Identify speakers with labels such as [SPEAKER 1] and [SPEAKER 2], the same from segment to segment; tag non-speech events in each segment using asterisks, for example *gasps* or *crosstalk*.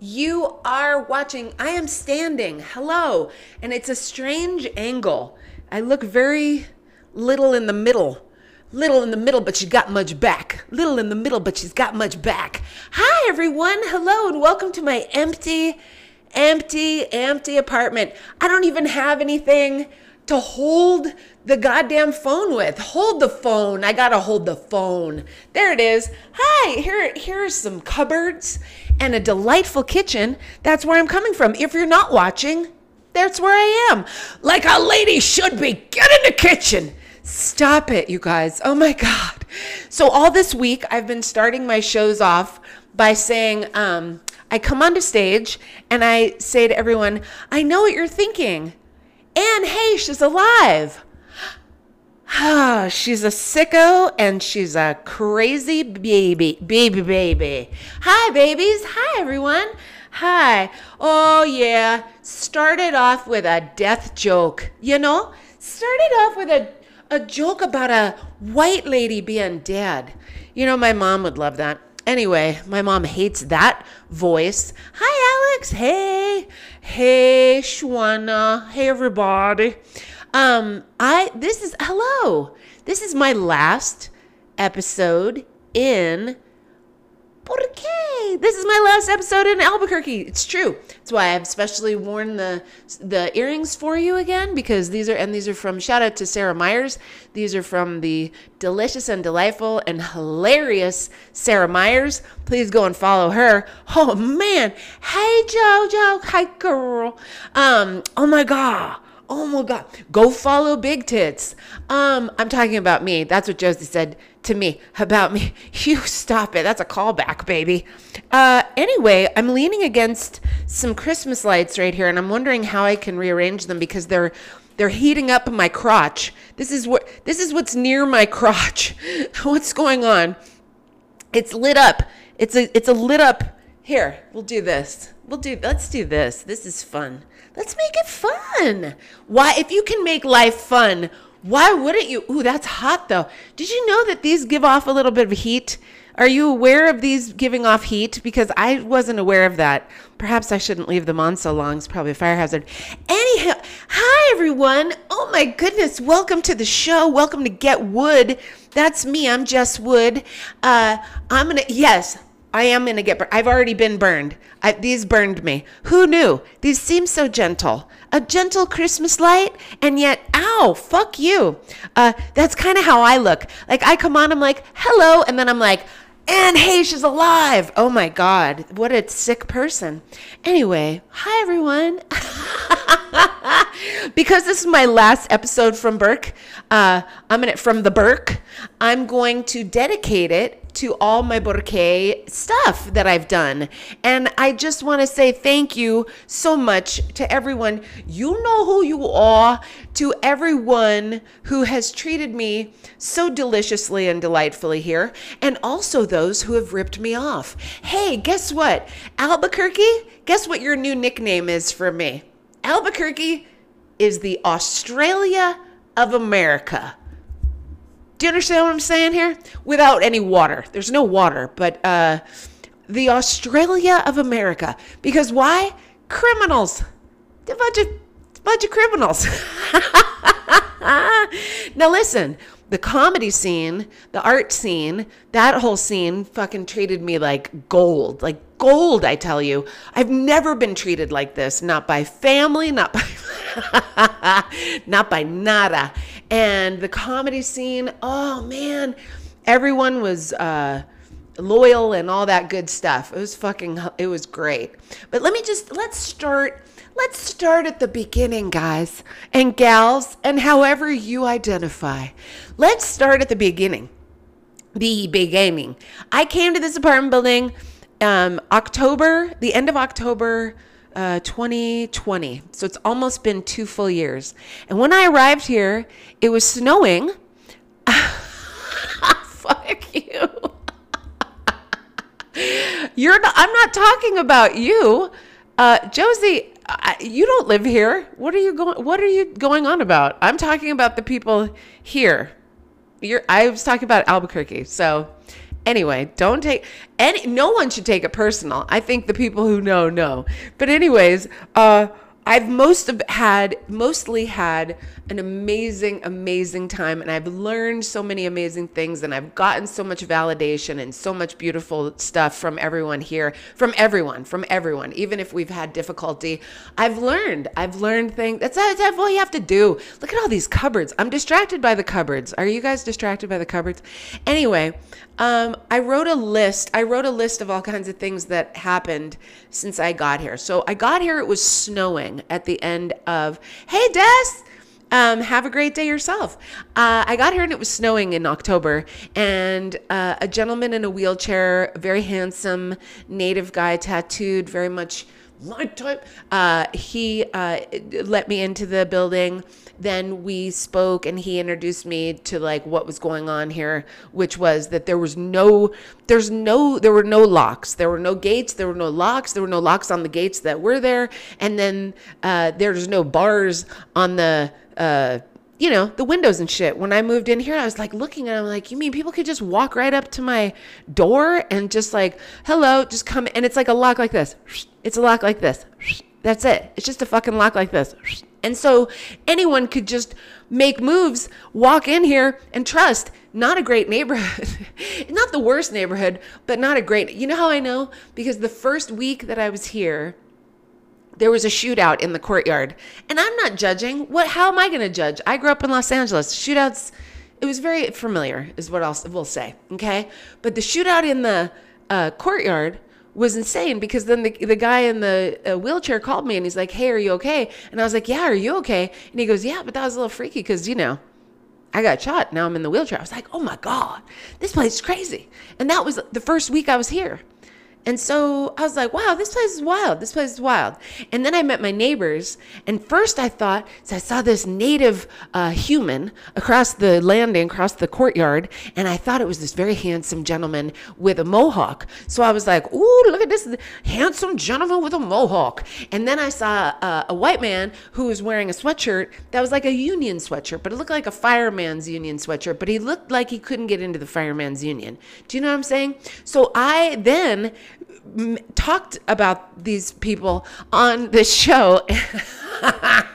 [SPEAKER 1] You are watching. I am standing. Hello. And it's a strange angle. I look very little in the middle. Little in the middle, but she's got much back. Little in the middle, but she's got much back. Hi, everyone. Hello, and welcome to my empty, empty, empty apartment. I don't even have anything to hold the goddamn phone with. Hold the phone. I gotta hold the phone. There it is. Hi, here, here's some cupboards and a delightful kitchen. That's where I'm coming from. If you're not watching, that's where I am. Like a lady should be. Get in the kitchen. Stop it, you guys. Oh my God. So, all this week, I've been starting my shows off by saying, um, I come onto stage and I say to everyone, I know what you're thinking. And hey, she's alive. *sighs* She's a sicko and she's a crazy baby, baby, baby. Hi, babies. Hi, everyone. Hi. Oh, yeah. Started off with a death joke, you know? Started off with a, a joke about a white lady being dead. You know, my mom would love that. Anyway, my mom hates that voice. Hi, Alex. Hey. Hey, Shwana. Hey, everybody. Um, I this is hello. This is my last episode in Burque. This is my last episode in Albuquerque. It's true. That's why I've specially worn the the earrings for you again because these are and these are from shout out to Sarah Myers. These are from the delicious and delightful and hilarious Sarah Myers. Please go and follow her. Oh man. Hey Jojo. Hi girl. Um, oh my god. Oh my God. Go follow Big Tits. Um, I'm talking about me. That's what Josie said to me about me. *laughs* You stop it. That's a callback, baby. Uh, anyway, I'm leaning against some Christmas lights right here, and I'm wondering how I can rearrange them because they're they're heating up my crotch. This is what this is what's near my crotch. *laughs* what's going on? It's lit up. It's a it's a lit up. Here, we'll do this. We'll do let's do this. This is fun. Let's make it fun. Why, if you can make life fun, why wouldn't you? Ooh, that's hot though. Did you know that these give off a little bit of heat? Are you aware of these giving off heat? Because I wasn't aware of that. Perhaps I shouldn't leave them on so long. It's probably a fire hazard. Anyhow, hi everyone. Oh my goodness. Welcome to the show. Welcome to Get Wood. That's me. I'm Jess Wood. Uh, I'm gonna, yes, I am going to get burned. I've already been burned. I, these burned me. Who knew? These seem so gentle. A gentle Christmas light, and yet, ow, fuck you. Uh, that's kind of how I look. Like, I come on, I'm like, hello, and then I'm like, and hey, she's alive. Oh my God, what a sick person. Anyway, hi everyone. *laughs* because this is my last episode from Burque, uh, I'm in it from the Burque. I'm going to dedicate it to all my Burque stuff that I've done. And I just want to say thank you so much to everyone. You know who you are, to everyone who has treated me so deliciously and delightfully here, and also those who have ripped me off. Hey, guess what? Albuquerque, guess what your new nickname is for me? Albuquerque is the Australia of America. Do you understand what I'm saying here? Without any water. There's no water, but uh, the Australia of America. Because why? Criminals. A bunch of, a bunch of criminals. *laughs* now listen, the comedy scene, the art scene, that whole scene fucking treated me like gold, like gold, I tell you. I've never been treated like this, not by family, not by *laughs* not by nada. And the comedy scene, oh man, everyone was uh loyal and all that good stuff. It was fucking it was great. But let me just let's start let's start at the beginning, guys and gals, and however you identify. Let's start at the beginning. The beginning. I came to this apartment building um, October, the end of October uh, 2020. So it's almost been two full years. And when I arrived here, it was snowing. *laughs* Fuck you. You're not, I'm not talking about you. Uh, Josie, I, you don't live here. What are you going what are you going on about? I'm talking about the people here. You're I was talking about Albuquerque. So Anyway, don't take any. No one should take it personal. I think the people who know know. But anyways, uh, I've most of had mostly had an amazing, amazing time, and I've learned so many amazing things, and I've gotten so much validation and so much beautiful stuff from everyone here, from everyone, from everyone. Even if we've had difficulty, I've learned. I've learned things. That's, that's all you have to do. Look at all these cupboards. I'm distracted by the cupboards. Are you guys distracted by the cupboards? Anyway, um, I wrote a list. I wrote a list of all kinds of things that happened since I got here. So I got here, it was snowing at the end of, hey, Des, um, have a great day yourself. Uh, I got here and it was snowing in October, and uh, a gentleman in a wheelchair, very handsome native guy, tattooed, very much my type. Uh, he uh, let me into the building. Then we spoke, and he introduced me to like what was going on here, which was that there was no, there's no, there were no locks, there were no gates, there were no locks, there were no locks on the gates that were there, and then uh, there's no bars on the. Uh, you know, the windows and shit. When I moved in here, I was like looking and I'm like, you mean people could just walk right up to my door and just like, hello, just come. And it's like a lock like this. It's a lock like this. That's it. It's just a fucking lock like this. And so anyone could just make moves, walk in here and trust. Not a great neighborhood. *laughs* not the worst neighborhood, but not a great. You know how I know? Because the first week that I was here, there was a shootout in the courtyard. And I'm not judging. What how am I going to judge? I grew up in Los Angeles. Shootouts it was very familiar is what I'll will say, okay? But the shootout in the uh, courtyard was insane because then the, the guy in the uh, wheelchair called me and he's like, "Hey, are you okay?" And I was like, "Yeah, are you okay?" And he goes, "Yeah, but that was a little freaky cuz, you know, I got shot. Now I'm in the wheelchair." I was like, "Oh my god. This place is crazy." And that was the first week I was here. And so I was like, wow, this place is wild. This place is wild. And then I met my neighbors. And first I thought, so I saw this native uh, human across the landing, across the courtyard. And I thought it was this very handsome gentleman with a mohawk. So I was like, ooh, look at this handsome gentleman with a mohawk. And then I saw uh, a white man who was wearing a sweatshirt that was like a union sweatshirt, but it looked like a fireman's union sweatshirt. But he looked like he couldn't get into the fireman's union. Do you know what I'm saying? So I then talked about these people on the show. *laughs*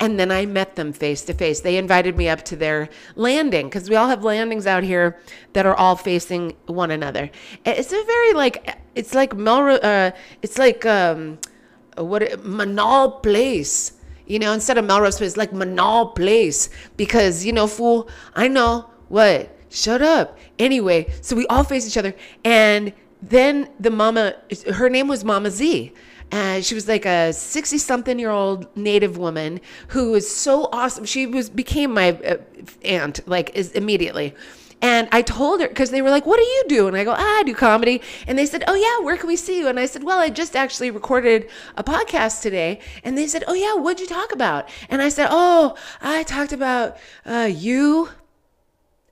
[SPEAKER 1] and then I met them face to face. They invited me up to their landing because we all have landings out here that are all facing one another. It's a very like it's like Melrose. Uh, it's like um, what Menaul Place. You know, instead of Melrose Place, like Menaul Place because you know, fool. I know what. Shut up. Anyway, so we all face each other and then the mama, her name was Mama Z. And she was like a 60 something year old native woman who was so awesome. She was became my uh, aunt like is immediately. And I told her because they were like, "What do you do?" And I go, ah, "I do comedy." And they said, "Oh yeah, where can we see you?" And I said, "Well, I just actually recorded a podcast today." And they said, "Oh yeah, what'd you talk about?" And I said, "Oh, I talked about uh, you."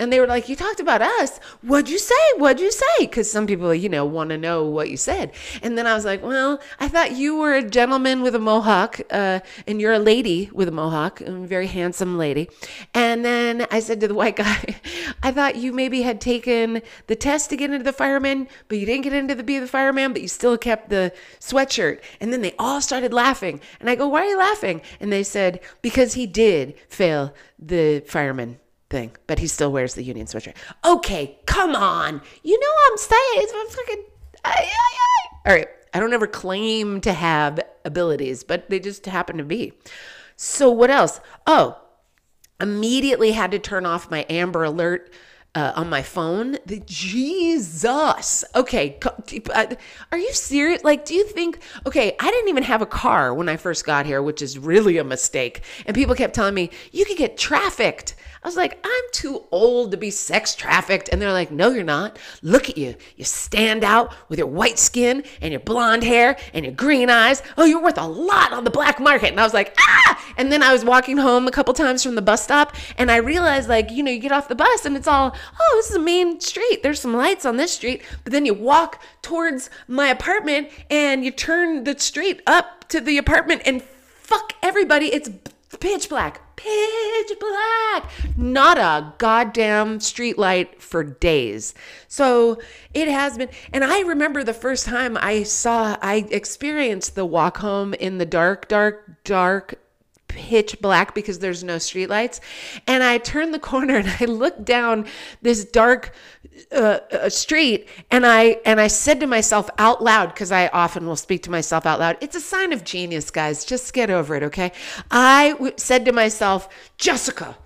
[SPEAKER 1] And they were like, You talked about us. What'd you say? What'd you say? Because some people, you know, want to know what you said. And then I was like, Well, I thought you were a gentleman with a mohawk, uh, and you're a lady with a mohawk, a very handsome lady. And then I said to the *laughs* white guy, I thought you maybe had taken the test to get into the fireman, but you didn't get into the be the fireman, but you still kept the sweatshirt. And then they all started laughing. And I go, Why are you laughing? And they said, Because he did fail the fireman thing, but he still wears the Union sweatshirt. Okay, come on. You know I'm saying it's fucking. All right, I don't ever claim to have abilities, but they just happen to be. So what else? Oh, immediately had to turn off my Amber Alert uh, on my phone. The Jesus. Okay, uh, are you serious? Like, do you think? Okay, I didn't even have a car when I first got here, which is really a mistake. And people kept telling me you could get trafficked. I was like, I'm too old to be sex trafficked. And they're like, No, you're not. Look at you. You stand out with your white skin and your blonde hair and your green eyes. Oh, you're worth a lot on the black market. And I was like, Ah! And then I was walking home a couple times from the bus stop and I realized, like, you know, you get off the bus and it's all, Oh, this is a main street. There's some lights on this street. But then you walk towards my apartment and you turn the street up to the apartment and fuck everybody. It's pitch black pitch black. Not a goddamn street light for days. So it has been, and I remember the first time I saw, I experienced the walk home in the dark, dark, dark pitch black because there's no streetlights. And I turned the corner *laughs* and I looked down this dark uh, street and I and I said to myself out loud because I often will speak to myself out loud. It's a sign of genius, guys. Just get over it, okay? I w- said to myself, Jessica,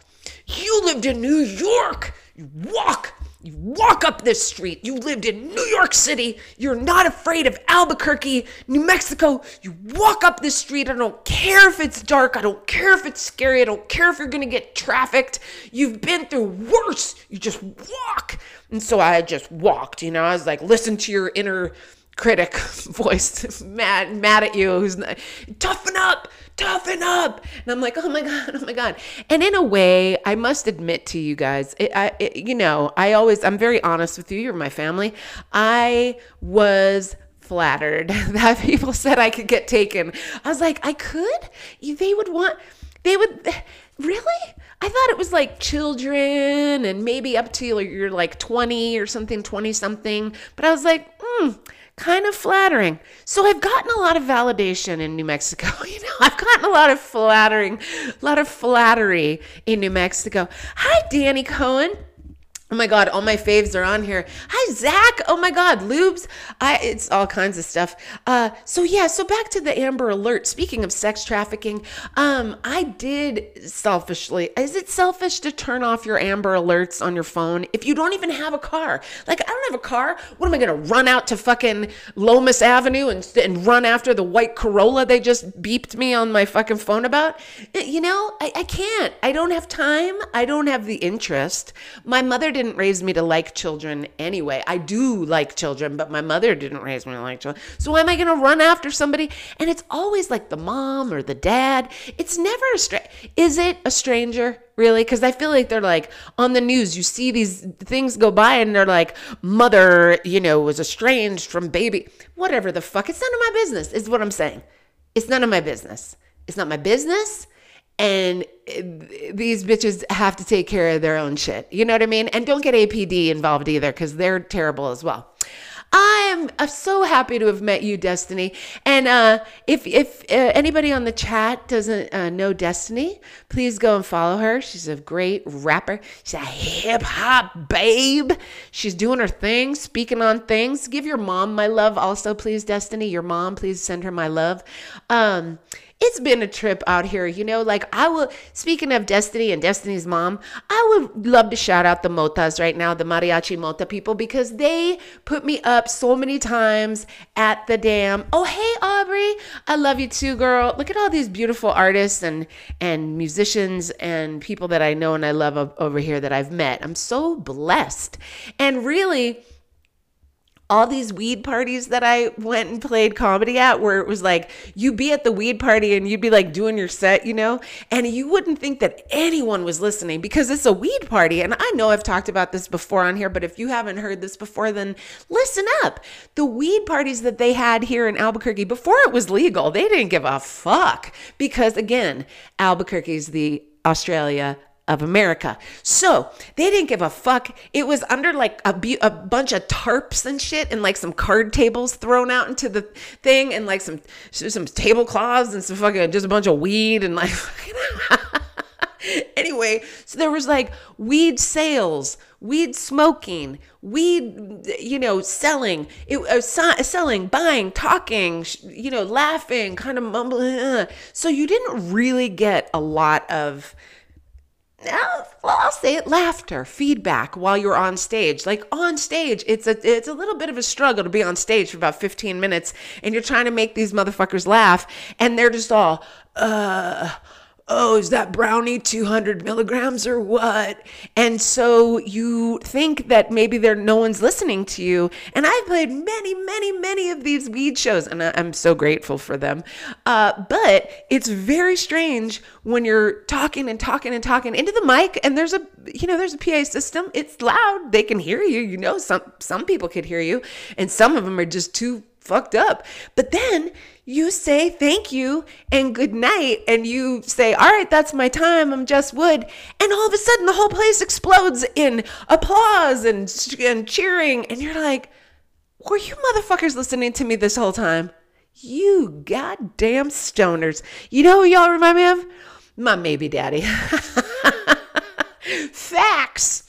[SPEAKER 1] you lived in New York. You walk you walk up this street. You lived in New York City. You're not afraid of Albuquerque, New Mexico. You walk up this street. I don't care if it's dark. I don't care if it's scary. I don't care if you're going to get trafficked. You've been through worse. You just walk. And so I just walked, you know, I was like, listen to your inner critic *laughs* voice mad mad at you who's not, toughen up toughen up. And i'm like oh my god oh my god. And in a way i must admit to you guys it, I, it, you know i always i'm very honest with you you're my family. I was flattered *laughs* that people said i could get taken. I was like i could? They would want they would really I thought it was like children and maybe up to you're like 20 or something, 20 something. But I was like, hmm, kind of flattering. So I've gotten a lot of validation in New Mexico. *laughs* You know, I've gotten a lot of flattering, a lot of flattery in New Mexico. Hi, Danny Cohen. Oh my God, all my faves are on here. Hi, Zach. Oh my God, Lubes. I, it's all kinds of stuff. Uh, so yeah, so back to the Amber Alert. Speaking of sex trafficking, um, I did selfishly. Is it selfish to turn off your Amber Alerts on your phone if you don't even have a car? Like I don't have a car. What am I gonna run out to fucking Lomas Avenue and and run after the white Corolla they just beeped me on my fucking phone about? You know, I, I can't. I don't have time. I don't have the interest. My mother didn't didn't raise me to like children anyway. I do like children, but my mother didn't raise me to like children. So why am I going to run after somebody? And it's always like the mom or the dad. It's never a stranger. Is it a stranger? Really? Because I feel like they're like on the news, you see these things go by and they're like, mother, you know, was estranged from baby. Whatever the fuck. It's none of my business, is what I'm saying. It's none of my business. It's not my business and these bitches have to take care of their own shit. You know what I mean? And don't get APD involved either because they're terrible as well. I'm, I'm so happy to have met you, Destiny. And uh, if if uh, anybody on the chat doesn't uh, know Destiny, please go and follow her. She's a great rapper. She's a hip hop babe. She's doing her thing, speaking on things. Give your mom my love, also, please, Destiny. Your mom, please send her my love. Um, it's been a trip out here, you know. Like I will speaking of Destiny and Destiny's mom, I would love to shout out the Motas right now, the mariachi Mota people, because they put me up so many times at the dam. Oh hey Aubrey, I love you too, girl. Look at all these beautiful artists and and musicians and people that I know and I love over here that I've met. I'm so blessed. And really all these weed parties that I went and played comedy at where it was like you'd be at the weed party and you'd be like doing your set, you know, and you wouldn't think that anyone was listening because it's a weed party. And I know I've talked about this before on here, but if you haven't heard this before, then listen up. The weed parties that they had here in Albuquerque before it was legal, they didn't give a fuck because again, Albuquerque's the Australia of America. So they didn't give a fuck. It was under like a, a bunch of tarps and shit and like some card tables thrown out into the thing and like some some tablecloths and some fucking just a bunch of weed and like *laughs* *laughs* anyway, so there was like weed sales, weed smoking, weed, you know, selling, it, uh, selling, buying, talking, you know, laughing, kind of mumbling. Uh. So you didn't really get a lot of well, I'll say it, laughter, feedback while you're on stage. Like on stage, it's a it's a little bit of a struggle to be on stage for about 15 minutes and you're trying to make these motherfuckers laugh and they're just all uh oh, is that brownie 200 milligrams or what? And so you think that maybe there no one's listening to you. And I've played many, many, many of these weed shows, and I'm so grateful for them. Uh, but it's very strange when you're talking and talking and talking into the mic, and there's a you know there's a PA system. It's loud; they can hear you. You know, some some people could hear you, and some of them are just too fucked up. But then you say thank you and good night, and you say, All right, that's my time. I'm Jess Wood. And all of a sudden, the whole place explodes in applause and, and cheering. And you're like, Were you motherfuckers listening to me this whole time? You goddamn stoners. You know who y'all remind me of? My maybe daddy. *laughs* Facts.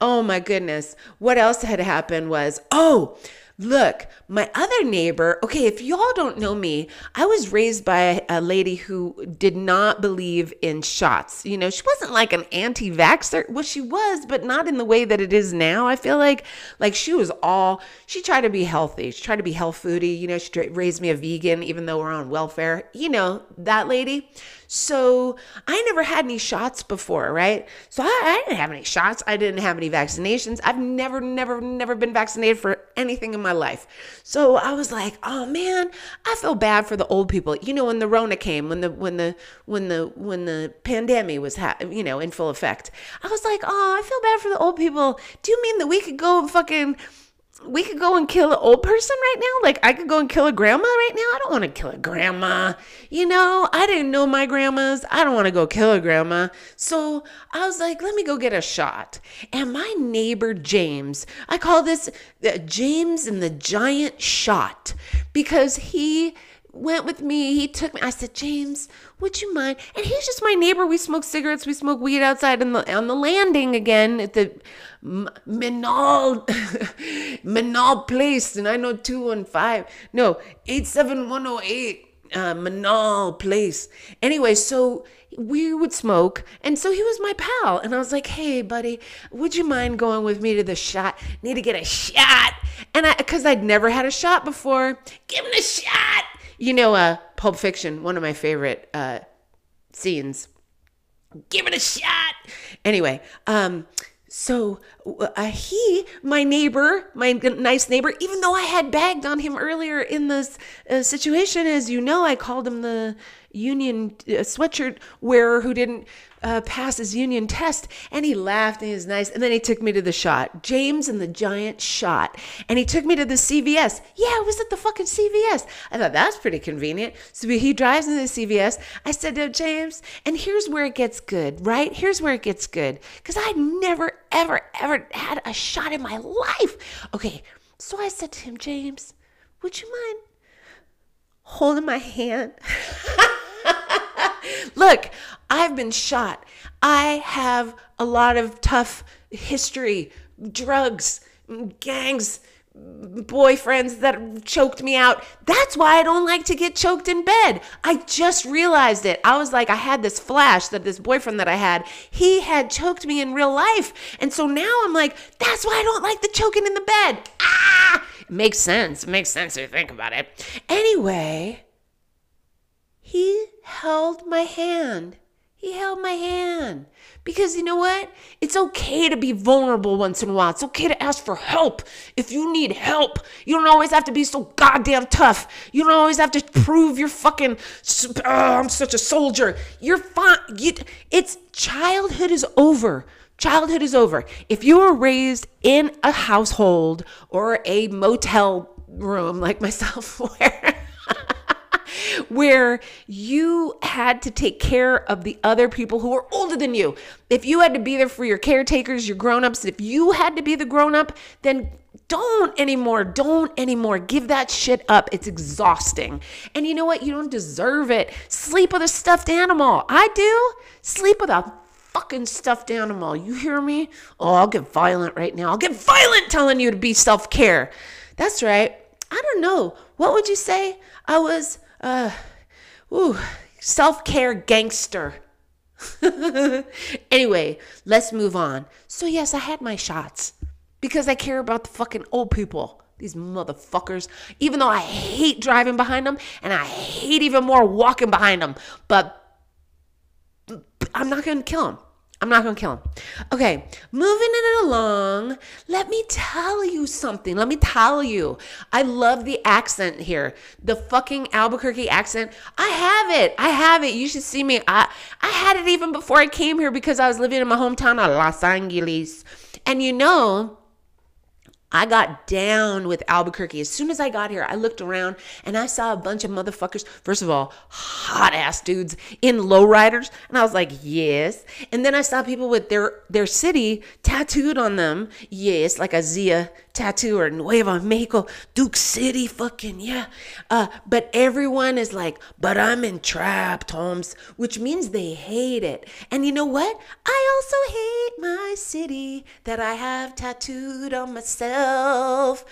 [SPEAKER 1] Oh my goodness. What else had happened was, oh, Look, my other neighbor, okay, if y'all don't know me, I was raised by a lady who did not believe in shots. You know, she wasn't like an anti vaxxer. Well, she was, but not in the way that it is now. I feel like, like she was all, she tried to be healthy. She tried to be health foodie. You know, she raised me a vegan, even though we're on welfare. You know, that lady. So I never had any shots before, right? So I, I, didn't have any shots. I didn't have any vaccinations. I've never, never, never been vaccinated for anything in my life. So I was like, oh man, I feel bad for the old people. You know, when the Rona came, when the when the when the when the pandemic was ha- you know in full effect, I was like, oh, I feel bad for the old people. Do you mean that we could go and fucking we could go and kill an old person right now. Like I could go and kill a grandma right now. I don't want to kill a grandma. You know, I didn't know my grandmas. I don't want to go kill a grandma. So I was like, let me go get a shot. And my neighbor James, I call this uh, James and the Giant Shot because he went with me. He took me. I said, James, would you mind? And he's just my neighbor. We smoke cigarettes. We smoke weed outside on the on the landing again at the Menaul *laughs* Menaul Place, and I know two one five. No, eight seven one zero oh eight. Uh, Menaul Place. Anyway, so we would smoke. And so he was my pal. And I was like, hey, buddy, would you mind going with me to the shot? Need to get a shot. And I, cause I'd never had a shot before. Give him a shot. You know, uh, Pulp Fiction, one of my favorite uh, scenes. Give it a shot. Anyway, um, so uh, he, my neighbor, my nice neighbor, even though I had bagged on him earlier in this uh, situation, as you know, I called him the union uh, sweatshirt wearer who didn't uh, pass his union test. And he laughed and he was nice. And then he took me to the shot, James and the Giant Shot. And he took me to the CVS. Yeah, it was at the fucking CVS. I thought that's pretty convenient. So he drives into the CVS. I said to James, and here's where it gets good, right? Here's where it gets good. Because I'd never, ever, ever had a shot in my life. Okay, so I said to him, James, would you mind holding my hand? *laughs* Look, I've been shot. I have a lot of tough history, drugs, gangs, boyfriends that choked me out. That's why I don't like to get choked in bed. I just realized it. I was like, I had this flash that this boyfriend that I had, he had choked me in real life. And so now I'm like, that's why I don't like the choking in the bed. Ah! It makes sense. It makes sense if you think about it. Anyway, he held my hand. He held my hand. Because you know what? It's okay to be vulnerable once in a while. It's okay to ask for help. If you need help, you don't always have to be so goddamn tough. You don't always have to prove you're fucking, oh, I'm such a soldier. You're fine. You, it's childhood is over. Childhood is over. If you were raised in a household or a motel room like *laughs* myself, where where you had to take care of the other people who were older than you. If you had to be there for your caretakers, your grown-ups, if you had to be the grown-up, then don't anymore. Don't anymore. Give that shit up. It's exhausting. And you know what? You don't deserve it. Sleep with a stuffed animal. I do. Sleep with a fucking stuffed animal. You hear me? Oh, I'll get violent right now. I'll get violent telling you to be self care. That's right. I don't know. What would you say? I was uh, ooh, self care gangster. *laughs* anyway, let's move on. So, yes, I had my shots because I care about the fucking old people. These motherfuckers. Even though I hate driving behind them and I hate even more walking behind them, but I'm not to kill them. I'm not going to kill him. Okay, moving it along. Let me tell you something. Let me tell you. I love the accent here. The fucking Albuquerque accent. I have it. I have it. You should see me. I I had it even before I came here because I was living in my hometown of Los Angeles. And you know, I got down with Albuquerque. As soon as I got here, I looked around and I saw a bunch of motherfuckers. First of all, hot ass dudes in lowriders, and I was like, yes. And then I saw people with their their city tattooed on them. Yes, like a Zia tattoo or Nueva Mexico, Duke City, fucking yeah. Uh, but everyone is like, but I'm entrapped, Holmes, which means they hate it. And you know what? I also hate my city that I have tattooed on myself.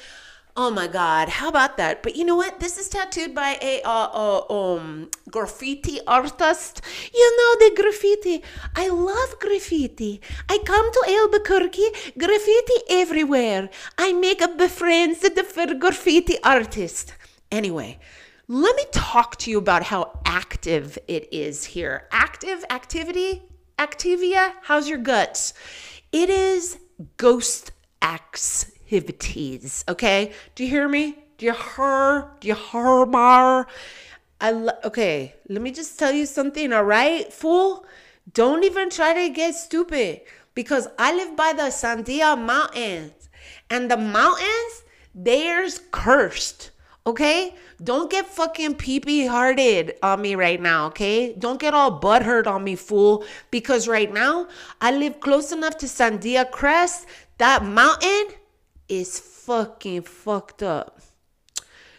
[SPEAKER 1] Oh my God, how about that? But you know what? This is tattooed by a uh, uh, um graffiti artist. You know the graffiti. I love graffiti. I come to Albuquerque, graffiti everywhere. I make up the friends with the graffiti artist. Anyway, let me talk to you about how active it is here. Active activity, Activia. How's your guts? It is ghost acts activities. Okay, do you hear me? Do you hear? Do you hear mar? I lo- okay. Let me just tell you something. All right, fool. Don't even try to get stupid because I live by the Sandia Mountains, and the mountains there's cursed. Okay? Don't get fucking pee hearted on me right now, okay? Don't get all butthurt on me, fool. Because right now, I live close enough to Sandia Crest. That mountain, is fucking fucked up.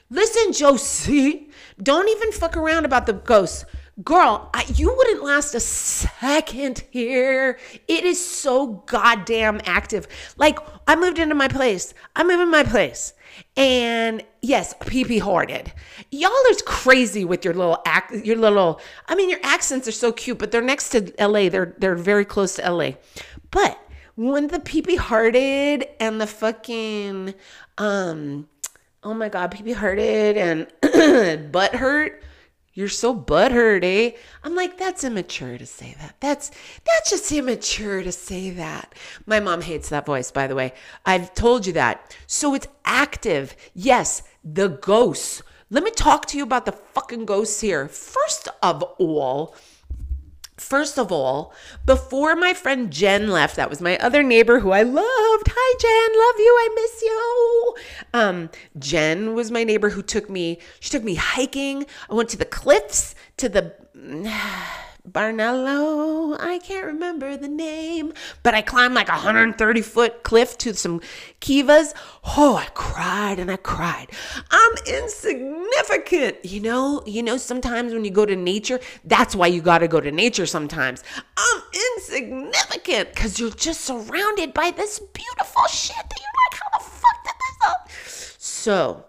[SPEAKER 1] Listen, Josie, don't even fuck around about the ghosts. Girl, I, you wouldn't last a second here. It is so goddamn active. Like, I moved into my place. I moved in my place. And yes, PP hoarded. Y'all are crazy with your little act, your little. I mean, your accents are so cute, but they're next to LA. They're they're very close to LA. But when the peepee hearted and the fucking um oh my god peepee hearted and *clears throat* butt hurt you're so butthurt, eh? I'm like, that's immature to say that. That's that's just immature to say that. My mom hates that voice, by the way. I've told you that. So it's active. Yes, the ghosts. Let me talk to you about the fucking ghosts here. First of all, First of all, before my friend Jen left, that was my other neighbor who I loved. Hi, Jen. Love you. I miss you. Um, Jen was my neighbor who took me, she took me hiking. I went to the cliffs, to the. *sighs* Barnello. I can't remember the name, but I climbed like a 130 foot cliff to some kivas. Oh, I cried and I cried. I'm insignificant. You know, you know, sometimes when you go to nature, that's why you got to go to nature sometimes. I'm insignificant because you're just surrounded by this beautiful shit that you're like, how the fuck did this up? So,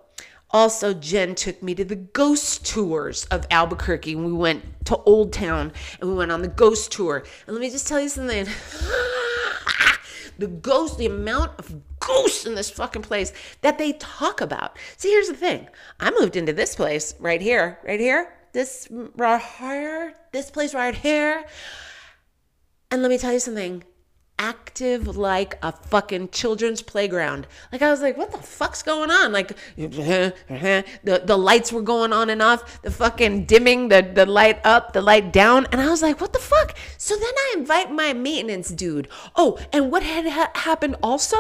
[SPEAKER 1] also, Jen took me to the ghost tours of Albuquerque. We went to Old Town and we went on the ghost tour. And let me just tell you something. *gasps* the ghost, the amount of ghosts in this fucking place that they talk about. See, here's the thing. I moved into this place right here, right here, this right here, this place right here. And let me tell you something active like a fucking children's playground. Like I was like, what the fuck's going on? Like *laughs* the the lights were going on and off, the fucking dimming, the the light up, the light down, and I was like, what the fuck? So then I invite my maintenance dude. Oh, and what had ha- happened also?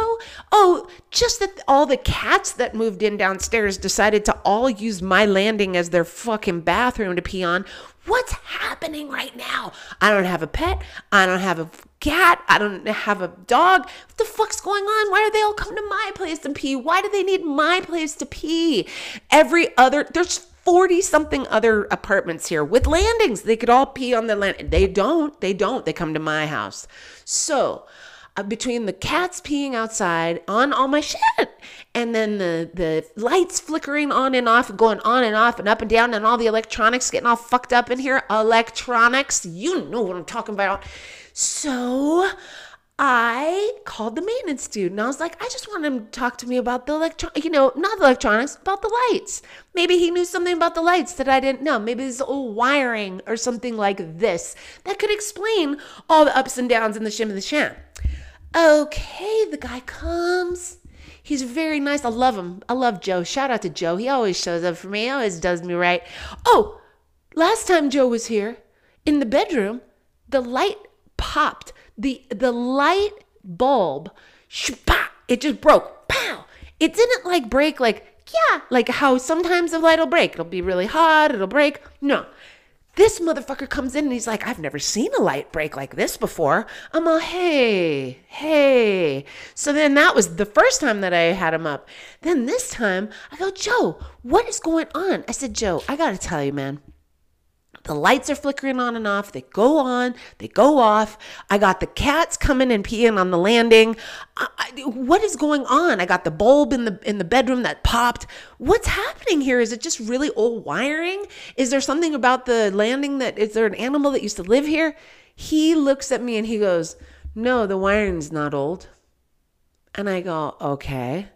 [SPEAKER 1] Oh, just that all the cats that moved in downstairs decided to all use my landing as their fucking bathroom to pee on. What's happening right now? I don't have a pet. I don't have a cat. I don't have a dog. What the fuck's going on? Why are they all come to my place to pee? Why do they need my place to pee? Every other, there's 40 something other apartments here with landings. They could all pee on the land. They don't. They don't. They come to my house. So, Uh, between the cats peeing outside on all my shit and then the the lights flickering on and off and going on and off and up and down and all the electronics getting all fucked up in here electronics you know what i'm talking about so I called the maintenance dude and I was like, I just want him to talk to me about the electron, you know, not the electronics, about the lights. Maybe he knew something about the lights that I didn't know. Maybe there's old wiring or something like this that could explain all the ups and downs in the shim and the sham. Okay, the guy comes. He's very nice. I love him. I love Joe. Shout out to Joe. He always shows up for me. He always does me right. Oh, last time Joe was here in the bedroom, the light popped. The the light bulb, it just broke. Pow! it didn't like break like, yeah, like how sometimes the light will break. It'll be really hot, it'll break. No. This motherfucker comes in and he's like, I've never seen a light break like this before. I'm all, hey, hey. So then that was the first time that I had him up. Then this time I go, Joe, what is going on? I said, Joe, I got to tell you, man. The lights are flickering on and off. They go on, they go off. I got the cats coming and peeing on the landing. I, I, what is going on? I got the bulb in the in the bedroom that popped. What's happening here? Is it just really old wiring? Is there something about the landing that is there an animal that used to live here? He looks at me and he goes, "No, the wiring's not old." And I go, "Okay."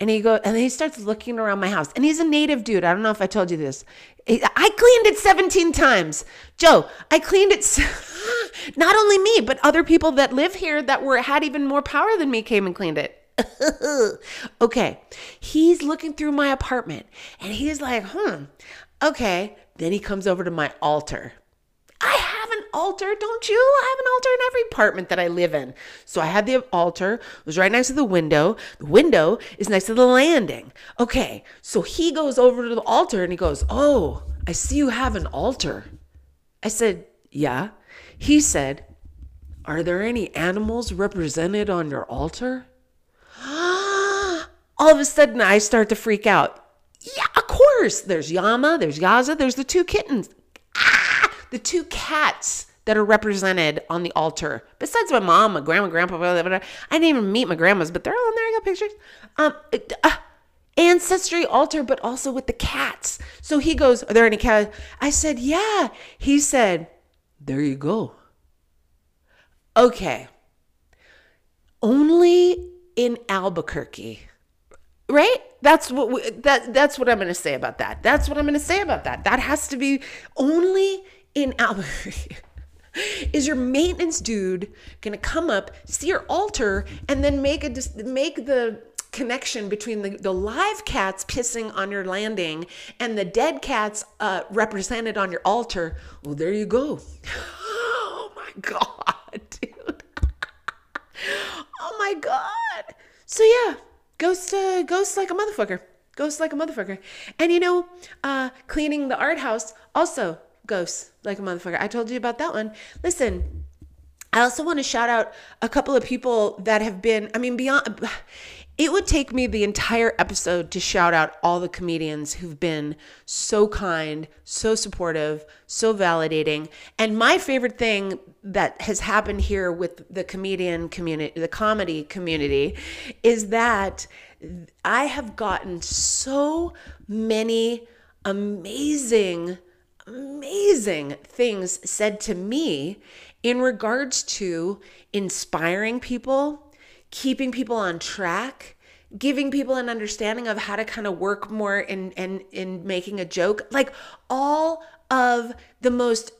[SPEAKER 1] And he goes, and he starts looking around my house. And he's a native dude. I don't know if I told you this. I cleaned it 17 times. Joe, I cleaned it. *laughs* Not only me, but other people that live here that were had even more power than me came and cleaned it. *laughs* okay. He's looking through my apartment and he's like, hmm, okay. Then he comes over to my altar. I altar, don't you? I have an altar in every apartment that I live in. So I had the altar, it was right next to the window. The window is next to the landing. Okay, so he goes over to the altar and he goes, Oh, I see you have an altar. I said, Yeah. He said, Are there any animals represented on your altar? *gasps* All of a sudden, I start to freak out. Yeah, of course. There's Yama, there's Yaza, there's the two kittens the two cats that are represented on the altar. Besides my mom, my grandma, grandpa, whatever. I didn't even meet my grandmas, but they're all in there. I got pictures. Um, uh, ancestry altar, but also with the cats. So he goes, Are there any cats? I said, Yeah. He said, There you go. Okay. Only in Albuquerque. Right? That's what we, that that's what I'm going to say about that. That's what I'm going to say about that. That has to be only in Albuquerque. *laughs* is your maintenance dude gonna come up, see your altar, and then make a make the connection between the, the live cats pissing on your landing and the dead cats uh, represented on your altar? Well, there you go. *laughs* Oh my god, *laughs* dude. oh my god. So yeah, ghost uh, ghost like a motherfucker. Ghost like a motherfucker. And you know, uh, cleaning the art house also ghosts like a motherfucker. I told you about that one. Listen, I also want to shout out a couple of people that have been, I mean, beyond, *sighs* it would take me the entire episode to shout out all the comedians who've been so kind, so supportive, so validating. And my favorite thing that has happened here with the comedian community, the comedy community, is that I have gotten so many amazing amazing things said to me in regards to inspiring people, keeping people on track, giving people an understanding of how to kind of work more in in in making a joke. Like all of the most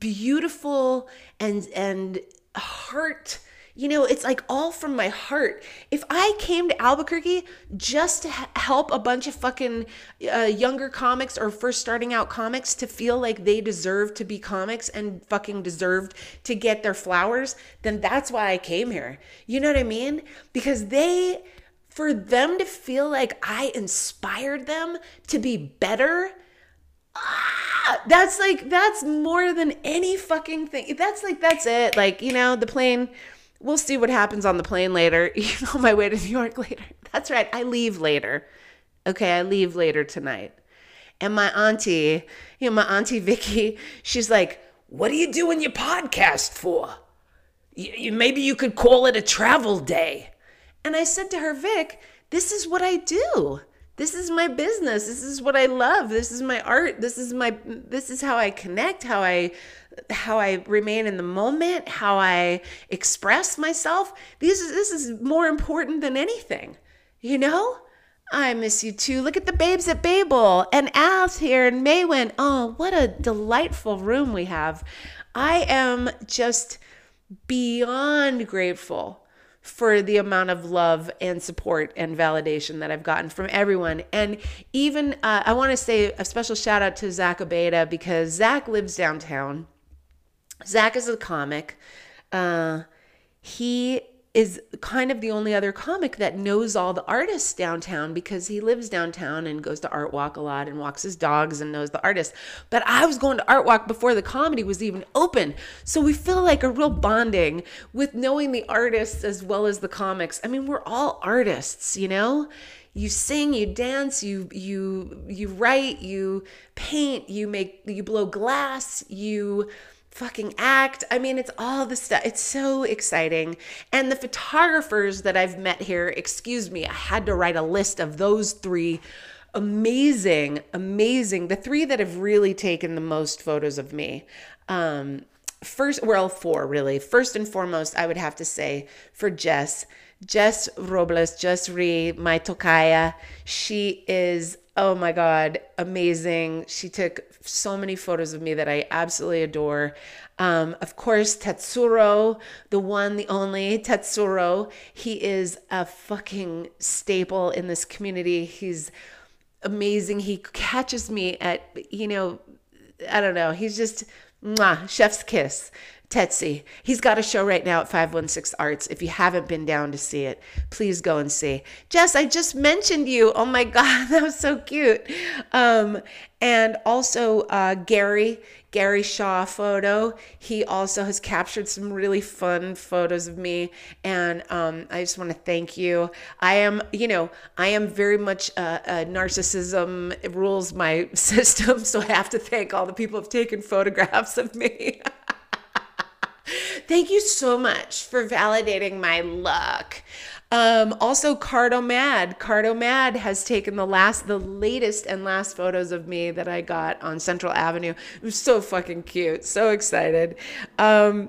[SPEAKER 1] beautiful and and heart you know, it's like all from my heart. If I came to Albuquerque just to help a bunch of fucking uh, younger comics or first starting out comics to feel like they deserve to be comics and fucking deserved to get their flowers, then that's why I came here. You know what I mean? Because they, for them to feel like I inspired them to be better. Ah, that's like that's more than any fucking thing. That's like that's it. Like, you know, the plane we'll see what happens on the plane later. *laughs* You know, my way to New York later. *laughs* That's right. I leave later. Okay, I leave later tonight. And my auntie, you know, my auntie Vicky, *laughs* she's like, "What are you doing your podcast for? You, you, maybe you could call it a travel day." And I said to her, "Vic, this is what I do. This is my business. This is what I love. This is my art. This is my this is how I connect, how I how I remain in the moment, how I express myself. This is this is more important than anything. You know? I miss you too. Look at the babes at Babel and Al's here and Maywin. Oh, what a delightful room we have. I am just beyond grateful for the amount of love and support and validation that I've gotten from everyone. And even uh, I want to say a special shout out to Zach Abeda because Zach lives downtown Zach is a comic. Uh, he is kind of the only other comic that knows all the artists downtown because he lives downtown and goes to Art Walk a lot and walks his dogs and knows the artists. But I was going to Art Walk before the comedy was even open. So we feel like a real bonding with knowing the artists as well as the comics. I mean, we're all artists, you know? you sing you dance you you you write you paint you make you blow glass you fucking act. I mean, it's all the stuff. It's so exciting. And the photographers that I've met here, excuse me, I had to write a list of those three amazing, amazing, the three that have really taken the most photos of me. Um, first, well, four really. First and foremost, I would have to say for Jess, Jess Robles, Jess Ree, my tocaya. She is, oh my God, amazing. She took so many photos of me that I absolutely adore. Um, of course, Tetsuro, the one, the only Tetsuro. He is a fucking staple in this community. He's amazing. He catches me at, you know, I don't know. He's just, mwah, chef's kiss. Tetsi. He's got a show right now at 516 Arts. If you haven't been down to see it, please go and see. Jess, I just mentioned you. Oh my *laughs* God, that was so cute. Um, and also uh, Gary, Gary Shaw photo. He also has captured some really fun photos of me. And um, I just want to thank you. I am, you know, I am very much uh, narcissism rules my *laughs* system. So I have to thank all the people who have taken photographs of me. *laughs* Thank you so much for validating my luck. Um, also, Cardo Mad. Cardo Mad has taken the last, the latest and last photos of me that I got on Central Avenue. It was so fucking cute. So excited. Um,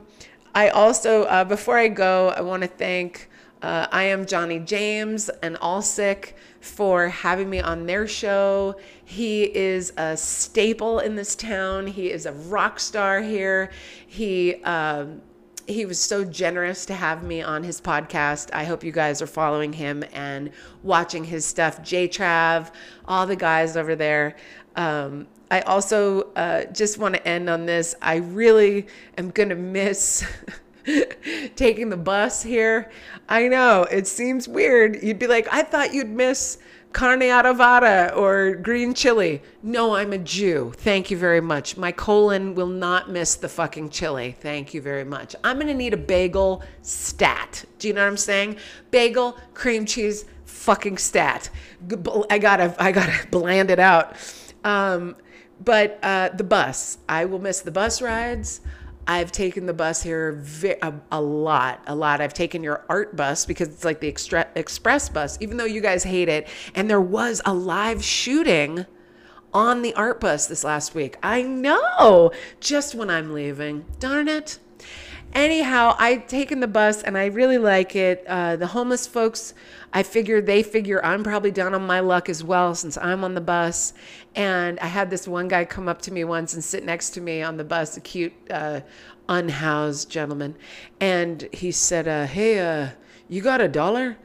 [SPEAKER 1] I also, uh, before I go, I want to thank uh, I am Johnny James and Allsick for having me on their show. He is a staple in this town. He is a rock star here. He um, he was so generous to have me on his podcast. I hope you guys are following him and watching his stuff. J Trav, all the guys over there. Um, I also uh, just want to end on this. I really am going to miss *laughs* *laughs* taking the bus here. I know it seems weird. You'd be like, I thought you'd miss carne adobada or green chili. No, I'm a Jew. Thank you very much. My colon will not miss the fucking chili. Thank you very much. I'm going to need a bagel stat. Do you know what I'm saying? Bagel, cream cheese, fucking stat. I got to I got to *laughs* bland it out. Um, but uh, the bus, I will miss the bus rides. I've taken the bus here a, a, lot, a lot. I've taken your art bus because it's like the extra, express bus, even though you guys hate it. And there was a live shooting on the art bus this last week. I know, just when I'm leaving. Darn it. Anyhow, I've taken the bus and I really like it. Uh, the homeless folks, I figure they figure I'm probably down on my luck as well since I'm on the bus. And I had this one guy come up to me once and sit next to me on the bus, a cute, uh, unhoused gentleman. And he said, uh, Hey, uh, you got a dollar?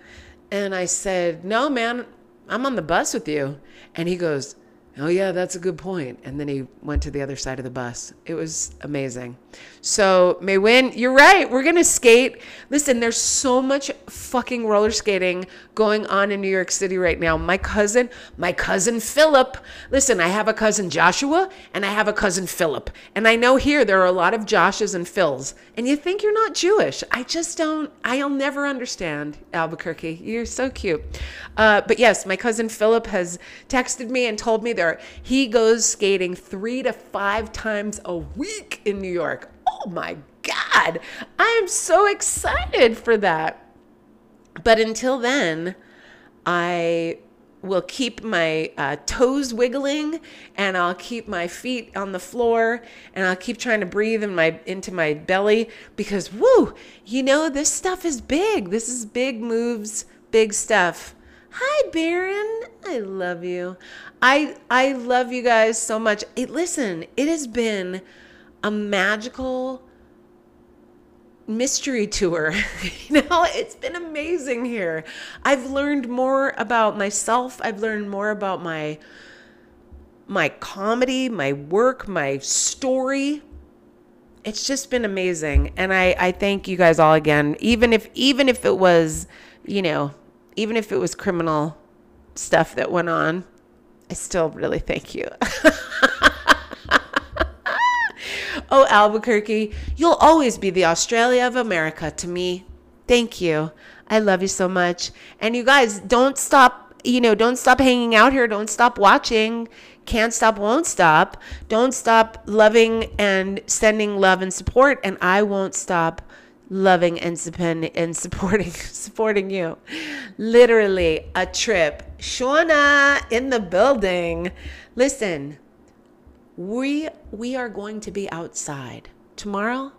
[SPEAKER 1] And I said, No, man, I'm on the bus with you. And he goes, Oh, yeah, that's a good point. And then he went to the other side of the bus. It was amazing. So, May Win, you're right. We're going to skate. Listen, there's so much fucking roller skating going on in New York City right now. My cousin, my cousin Philip, listen, I have a cousin Joshua and I have a cousin Philip. And I know here there are a lot of Joshes and Phils. And you think you're not Jewish. I just don't, I'll never understand Albuquerque. You're so cute. Uh, but yes, my cousin Philip has texted me and told me there he goes skating three to five times a week in New York oh my God, I am so excited for that. But until then, I will keep my uh, toes wiggling and I'll keep my feet on the floor and I'll keep trying to breathe in my into my belly because woo, you know this stuff is big. This is big moves, big stuff. Hi Baron, I love you. I I love you guys so much. It, listen, it has been a magical mystery tour. *laughs* you know, it's been amazing here. I've learned more about myself. I've learned more about my my comedy, my work, my story. it's just been amazing. And I, I thank you guys all again. Even if even if it was, you know, even if it was criminal stuff that went on, I still really thank you. *laughs* oh, Albuquerque, you'll always be the Australia of America to me. Thank you. I love you so much. And you guys, don't stop, you know, don't stop hanging out here. Don't stop watching. Can't stop, won't stop. Don't stop loving and sending love and support. And I won't stop loving and, and supporting *laughs* supporting you. Literally a trip. Shauna in the building. Listen, we we are going to be outside. Tomorrow,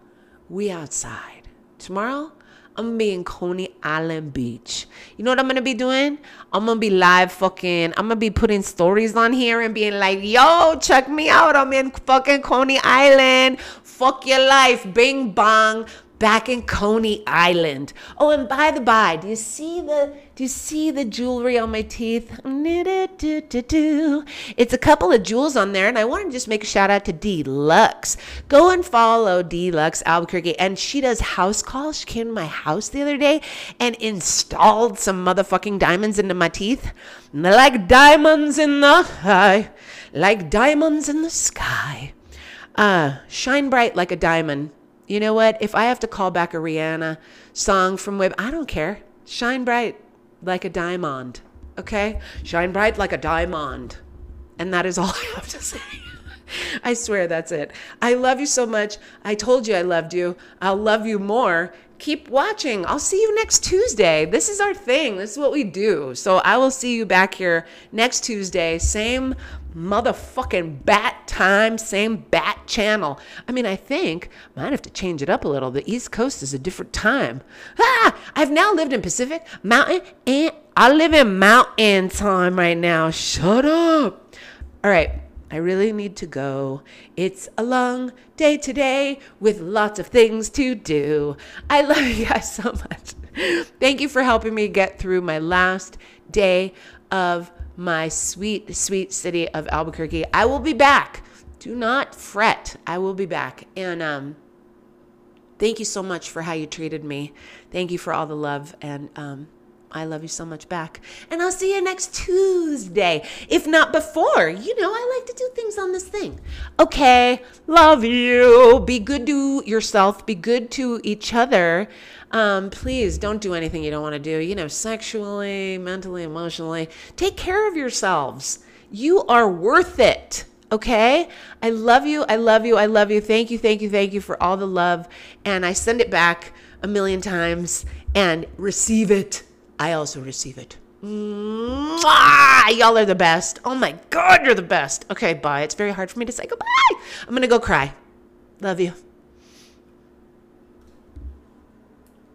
[SPEAKER 1] we outside. Tomorrow, I'm gonna be in Coney Island Beach. You know what I'm gonna be doing? I'm gonna be live fucking, I'm gonna be putting stories on here and being like, yo, check me out. I'm in fucking Coney Island. Fuck your life. Bing bong back in Coney Island. Oh, and by the by, do you see the do you see the jewelry on my teeth? It's a couple of jewels on there, and I want to just make a shout out to Deluxe. Go and follow Deluxe Albuquerque, and she does house calls. She came to my house the other day and installed some motherfucking diamonds into my teeth, like diamonds in the sky, like diamonds in the sky. Uh, shine bright like a diamond you know what? If I have to call back a Rihanna song from Web, I don't care. Shine bright like a diamond. Okay? Shine bright like a diamond. And that is *laughs* all I have to say. I swear that's it. I love you so much. I told you I loved you. I'll love you more. Keep watching. I'll see you next Tuesday. This is our thing. This is what we do. So I will see you back here next Tuesday. Same motherfucking bat time, same bat channel. I mean, I think might have to change it up a little. The East Coast is a different time. Ah, I've now lived in Pacific, Mountain, and I live in Mountain time right now. Shut up. All right. I really need to go. It's a long day today with lots of things to do. I love *laughs* you guys so much. Thank you for helping me get through my last day of my sweet, sweet city of Albuquerque. I will be back. Do not fret. I will be back. And um, thank you so much for how you treated me. Thank you for all the love. And um, I love you so much back. And I'll see you next Tuesday. If not before, you know, I like to do things on this thing. Okay. Love you. Be good to yourself, be good to each other um, please don't do anything you don't want to do, you know, sexually, mentally, emotionally. Take care of yourselves. You are worth it. Okay. I love you. I love you. I love you. Thank you. Thank you. Thank you for all the love. And I send it back a million times and receive it. I also receive it. Mwah! Y'all are the best. Oh my God, you're the best. Okay, bye. It's very hard for me to say goodbye. I'm going to go cry. Love you.